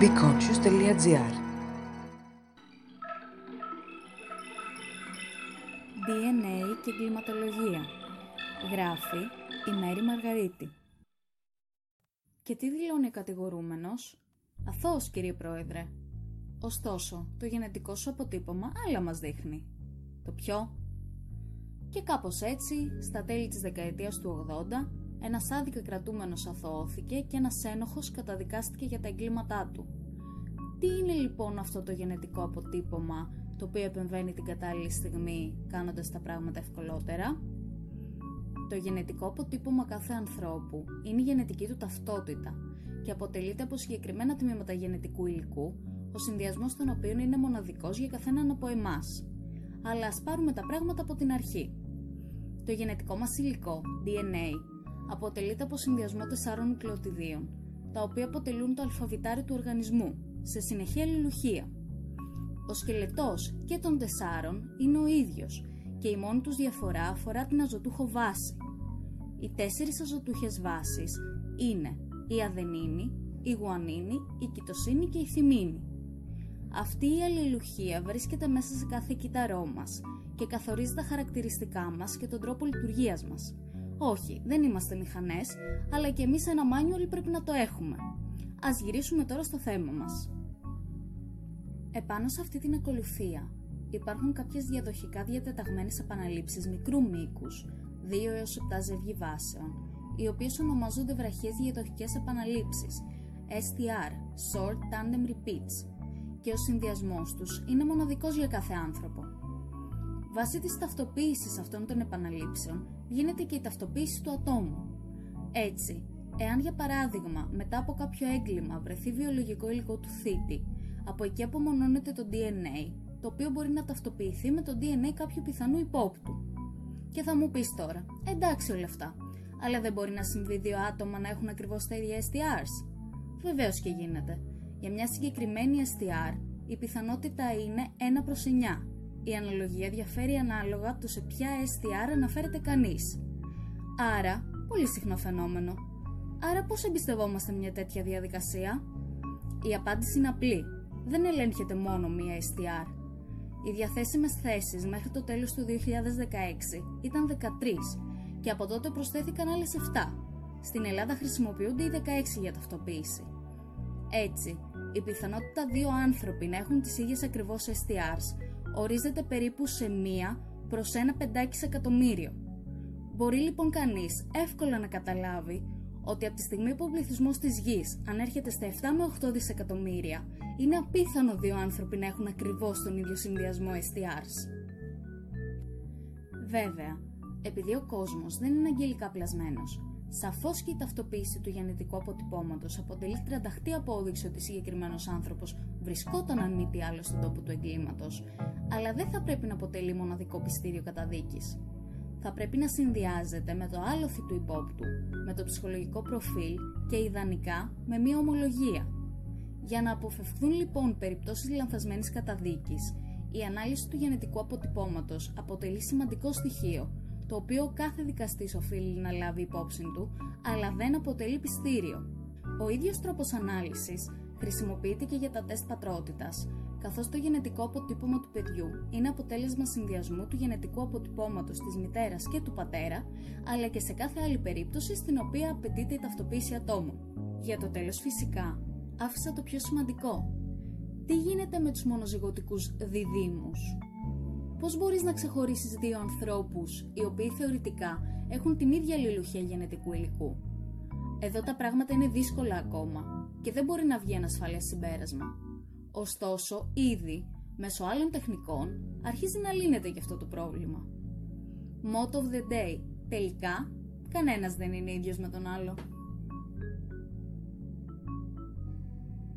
beconscious.gr DNA και εγκληματολογία Γράφει η Μέρη Μαργαρίτη. Και τι δηλώνει ο κατηγορούμενος; Αθώος κύριε Πρόεδρε. Ωστόσο, το γενετικό σου αποτύπωμα άλλα μας δείχνει. Το ποιο; Και κάπως έτσι, στα τέλη της δεκαετίας του 80 ένας άδικα κρατούμενος αθωώθηκε και ένας ένοχος καταδικάστηκε για τα εγκλήματά του. Τι είναι λοιπόν αυτό το γενετικό αποτύπωμα το οποίο επεμβαίνει την κατάλληλη στιγμή κάνοντας τα πράγματα ευκολότερα; Το γενετικό αποτύπωμα κάθε ανθρώπου είναι η γενετική του ταυτότητα και αποτελείται από συγκεκριμένα τμήματα γενετικού υλικού, ο συνδυασμός των οποίων είναι μοναδικός για καθέναν από εμάς. Αλλά ας πάρουμε τα πράγματα από την αρχή. Το γενετικό μας υλικό, DNA, αποτελείται από συνδυασμό τεσσάρων νουκλεοτιδίων, τα οποία αποτελούν το αλφαβητάρι του οργανισμού, σε συνεχή αλληλουχία. Ο σκελετός και των τεσσάρων είναι ο ίδιος και η μόνη τους διαφορά αφορά την αζωτούχο βάση. Οι τέσσερις αζωτούχες βάσεις είναι η αδενίνη, η γουανίνη, η κοιτοσύνη και η θυμίνη. Αυτή η αλληλουχία βρίσκεται μέσα σε κάθε κύτταρό μας και καθορίζει τα χαρακτηριστικά μας και τον τρόπο λειτουργίας μας. Όχι, δεν είμαστε μηχανές, αλλά και εμείς ένα manual πρέπει να το έχουμε. Ας γυρίσουμε τώρα στο θέμα μας. Επάνω σε αυτή την ακολουθία υπάρχουν κάποιες διαδοχικά διατεταγμένες επαναλήψεις μικρού μήκους, 2 έως 7 ζευγή βάσεων, οι οποίες ονομαζόνται βραχίες διαδοχικές επαναλήψεις, STR, Short Tandem Repeats, και ο συνδυασμός τους είναι μοναδικός για κάθε άνθρωπο. Βάσει της ταυτοποίησης αυτών των επαναλήψεων γίνεται και η ταυτοποίηση του ατόμου. Έτσι, εάν για παράδειγμα μετά από κάποιο έγκλημα βρεθεί βιολογικό υλικό του θήτη, από εκεί απομονώνεται το DNA, το οποίο μπορεί να ταυτοποιηθεί με το DNA κάποιου πιθανού υπόπτου. Και θα μου πεις τώρα, εντάξει όλα αυτά, αλλά δεν μπορεί να συμβεί δύο άτομα να έχουν ακριβώς τα ίδια STRs. Βεβαίως και γίνεται. Για μια συγκεκριμένη STR, η πιθανότητα είναι 1 προς 9, η αναλογία διαφέρει ανάλογα το σε ποια STR αναφέρεται κανείς. Άρα, πολύ συχνό φαινόμενο. Άρα πώς εμπιστευόμαστε μια τέτοια διαδικασία; Η απάντηση είναι απλή. Δεν ελέγχεται μόνο μία STR. Οι διαθέσιμες θέσεις μέχρι το τέλος του 2016 ήταν 13 και από τότε προσθέθηκαν άλλες 7. Στην Ελλάδα χρησιμοποιούνται οι 16 για ταυτοποίηση. Έτσι, η πιθανότητα δύο άνθρωποι να έχουν τις ίδιες ακριβώς STRs ορίζεται περίπου σε μία προς ένα πεντάκι εκατομμύριο. Μπορεί λοιπόν κανείς εύκολα να καταλάβει ότι από τη στιγμή που ο πληθυσμός της γης ανέρχεται στα 7 με 8 δισεκατομμύρια, είναι απίθανο δύο άνθρωποι να έχουν ακριβώς τον ίδιο συνδυασμό STRs. Βέβαια, επειδή ο κόσμος δεν είναι αγγελικά πλασμένος, Σαφώς και η ταυτοποίηση του γενετικού αποτυπώματος αποτελεί τρανταχτή απόδειξη ότι συγκεκριμένος άνθρωπος βρισκόταν αν μη τι άλλο στον τόπο του εγκλήματος, αλλά δεν θα πρέπει να αποτελεί μοναδικό πιστήριο καταδίκης. Θα πρέπει να συνδυάζεται με το άλοθη του υπόπτου, με το ψυχολογικό προφίλ και ιδανικά με μία ομολογία. Για να αποφευχθούν λοιπόν περιπτώσεις λανθασμένης καταδίκης, η ανάλυση του γενετικού αποτυπώματος αποτελεί σημαντικό στοιχείο το οποίο κάθε δικαστής οφείλει να λάβει υπόψη του, αλλά δεν αποτελεί πιστήριο. Ο ίδιος τρόπος ανάλυσης χρησιμοποιείται και για τα τεστ πατρότητας, καθώς το γενετικό αποτύπωμα του παιδιού είναι αποτέλεσμα συνδυασμού του γενετικού αποτυπώματος της μητέρας και του πατέρα, αλλά και σε κάθε άλλη περίπτωση στην οποία απαιτείται η ταυτοποίηση ατόμων. Για το τέλος φυσικά, άφησα το πιο σημαντικό. Τι γίνεται με τους μονοζυγωτικούς διδήμους. Πώς μπορείς να ξεχωρίσεις δύο ανθρώπους οι οποίοι θεωρητικά έχουν την ίδια αλληλουχία γενετικού υλικού; Εδώ τα πράγματα είναι δύσκολα ακόμα και δεν μπορεί να βγει ένα ασφαλές συμπέρασμα. Ωστόσο, ήδη, μέσω άλλων τεχνικών, αρχίζει να λύνεται και αυτό το πρόβλημα. Mot of the day. Τελικά, κανένας δεν είναι ίδιος με τον άλλο.